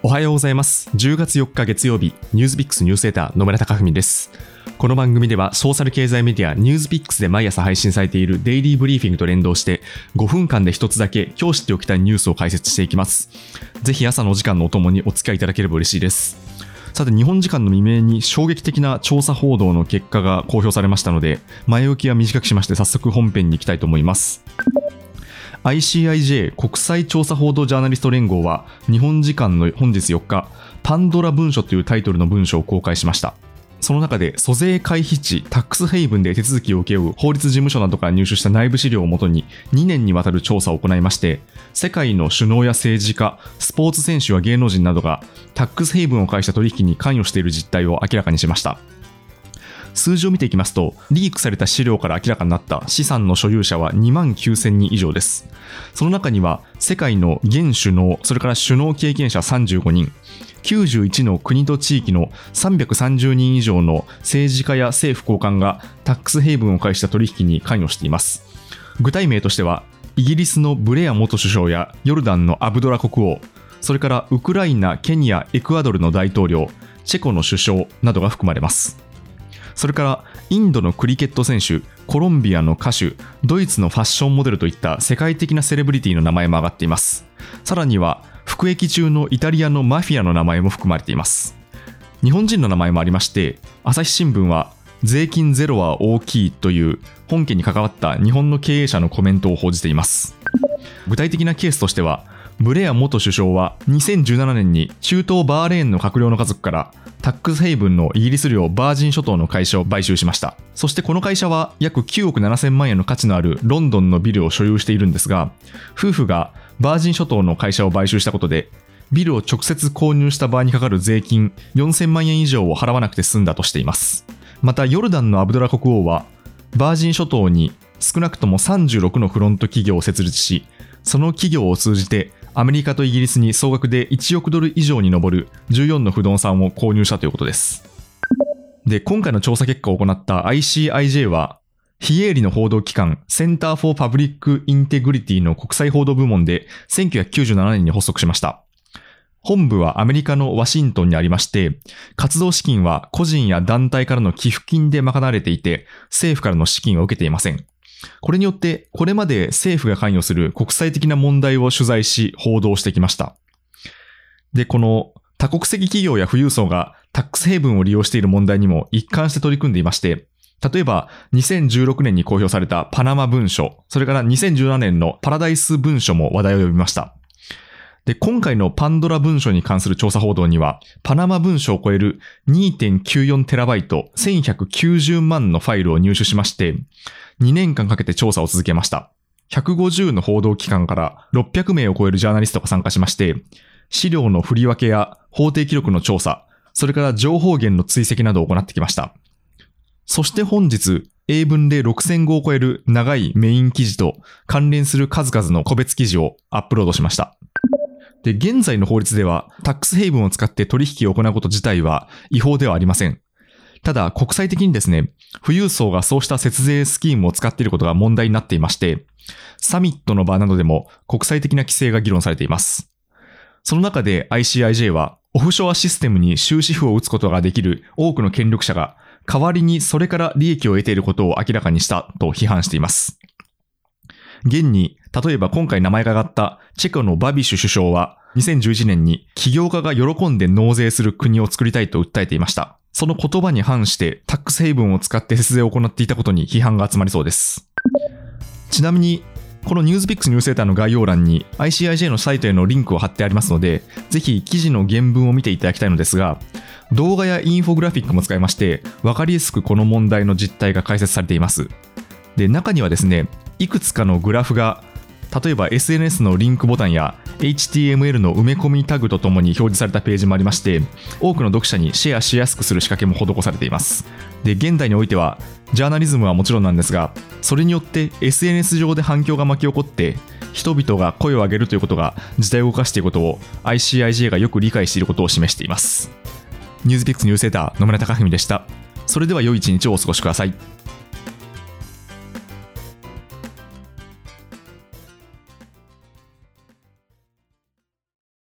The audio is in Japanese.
おはようございます。10月4日月曜日、ニュースピックスニュースエーター野村貴文です。この番組では、ソーシャル経済メディアニュースピックスで毎朝配信されているデイリーブリーフィングと連動して、5分間で一つだけ今日知っておきたいニュースを解説していきます。ぜひ朝のお時間のお供にお付き合いいただければ嬉しいです。さて、日本時間の未明に衝撃的な調査報道の結果が公表されましたので、前置きは短くしまして、早速本編に行きたいと思います。ICIJ 国際調査報道ジャーナリスト連合は日本時間の本日4日パンドラ文書というタイトルの文書を公開しました。その中で租税回避地タックスヘイブンで手続きを請け負う法律事務所などから入手した内部資料をもとに2年にわたる調査を行いまして世界の首脳や政治家スポーツ選手や芸能人などがタックスヘイブンを介した取引に関与している実態を明らかにしました。数字を見ていきますと、リークされた資料から明らかになった資産の所有者は2万9000人以上です。その中には、世界の現首脳、それから首脳経験者35人、91の国と地域の330人以上の政治家や政府高官がタックスヘイブンを介した取引に関与しています。具体名としては、イギリスのブレア元首相やヨルダンのアブドラ国王、それからウクライナ、ケニア、エクアドルの大統領、チェコの首相などが含まれます。それからインドのクリケット選手、コロンビアの歌手、ドイツのファッションモデルといった世界的なセレブリティの名前も挙がっています。さらには服役中のイタリアのマフィアの名前も含まれています。日本人の名前もありまして、朝日新聞は税金ゼロは大きいという本件に関わった日本の経営者のコメントを報じています。具体的なケースとしては、ブレア元首相は2017年に中東バーレーンの閣僚の家族からタックスヘイブンのイギリス領バージン諸島の会社を買収しました。そしてこの会社は約9億7000万円の価値のあるロンドンのビルを所有しているんですが、夫婦がバージン諸島の会社を買収したことで、ビルを直接購入した場合にかかる税金4000万円以上を払わなくて済んだとしています。また、ヨルダンのアブドラ国王は、バージン諸島に少なくとも36のフロント企業を設立し、その企業を通じてアメリカとイギリスに総額で1億ドル以上に上る14の不動産を購入したということです。で、今回の調査結果を行った ICIJ は、非営利の報道機関、センター・フォー・パブリック・インテグリティの国際報道部門で1997年に発足しました。本部はアメリカのワシントンにありまして、活動資金は個人や団体からの寄付金で賄われていて、政府からの資金を受けていません。これによって、これまで政府が関与する国際的な問題を取材し、報道してきました。で、この多国籍企業や富裕層がタックスヘイブンを利用している問題にも一貫して取り組んでいまして、例えば2016年に公表されたパナマ文書、それから2017年のパラダイス文書も話題を呼びました。で、今回のパンドラ文書に関する調査報道には、パナマ文書を超える 2.94TB、1190万のファイルを入手しまして、2年間かけて調査を続けました。150の報道機関から600名を超えるジャーナリストが参加しまして、資料の振り分けや法定記録の調査、それから情報源の追跡などを行ってきました。そして本日、英文で6000語を超える長いメイン記事と関連する数々の個別記事をアップロードしました。で、現在の法律では、タックスヘイブンを使って取引を行うこと自体は違法ではありません。ただ、国際的にですね、富裕層がそうした節税スキームを使っていることが問題になっていまして、サミットの場などでも国際的な規制が議論されています。その中で ICIJ は、オフショアシステムに終止符を打つことができる多くの権力者が、代わりにそれから利益を得ていることを明らかにしたと批判しています。現に、例えば今回名前が挙がったチェコのバビシュ首相は、2011年に起業家が喜んで納税する国を作りたいと訴えていました。その言葉に反してタックスヘイブンを使って節税を行っていたことに批判が集まりそうです。ちなみに、このニュースピックスニュースセーターの概要欄に ICIJ のサイトへのリンクを貼ってありますので、ぜひ記事の原文を見ていただきたいのですが、動画やインフォグラフィックも使いまして、わかりやすくこの問題の実態が解説されています。で、中にはですね、いくつかのグラフが、例えば SNS のリンクボタンや HTML の埋め込みタグとともに表示されたページもありまして、多くの読者にシェアしやすくする仕掛けも施されています。で、現代においては、ジャーナリズムはもちろんなんですが、それによって SNS 上で反響が巻き起こって、人々が声を上げるということが時代を動かしていることを ICIJ がよく理解していることを示しています。ニュースピックスニュースセーター野村貴文でした。それでは良い一日をお過ごしください。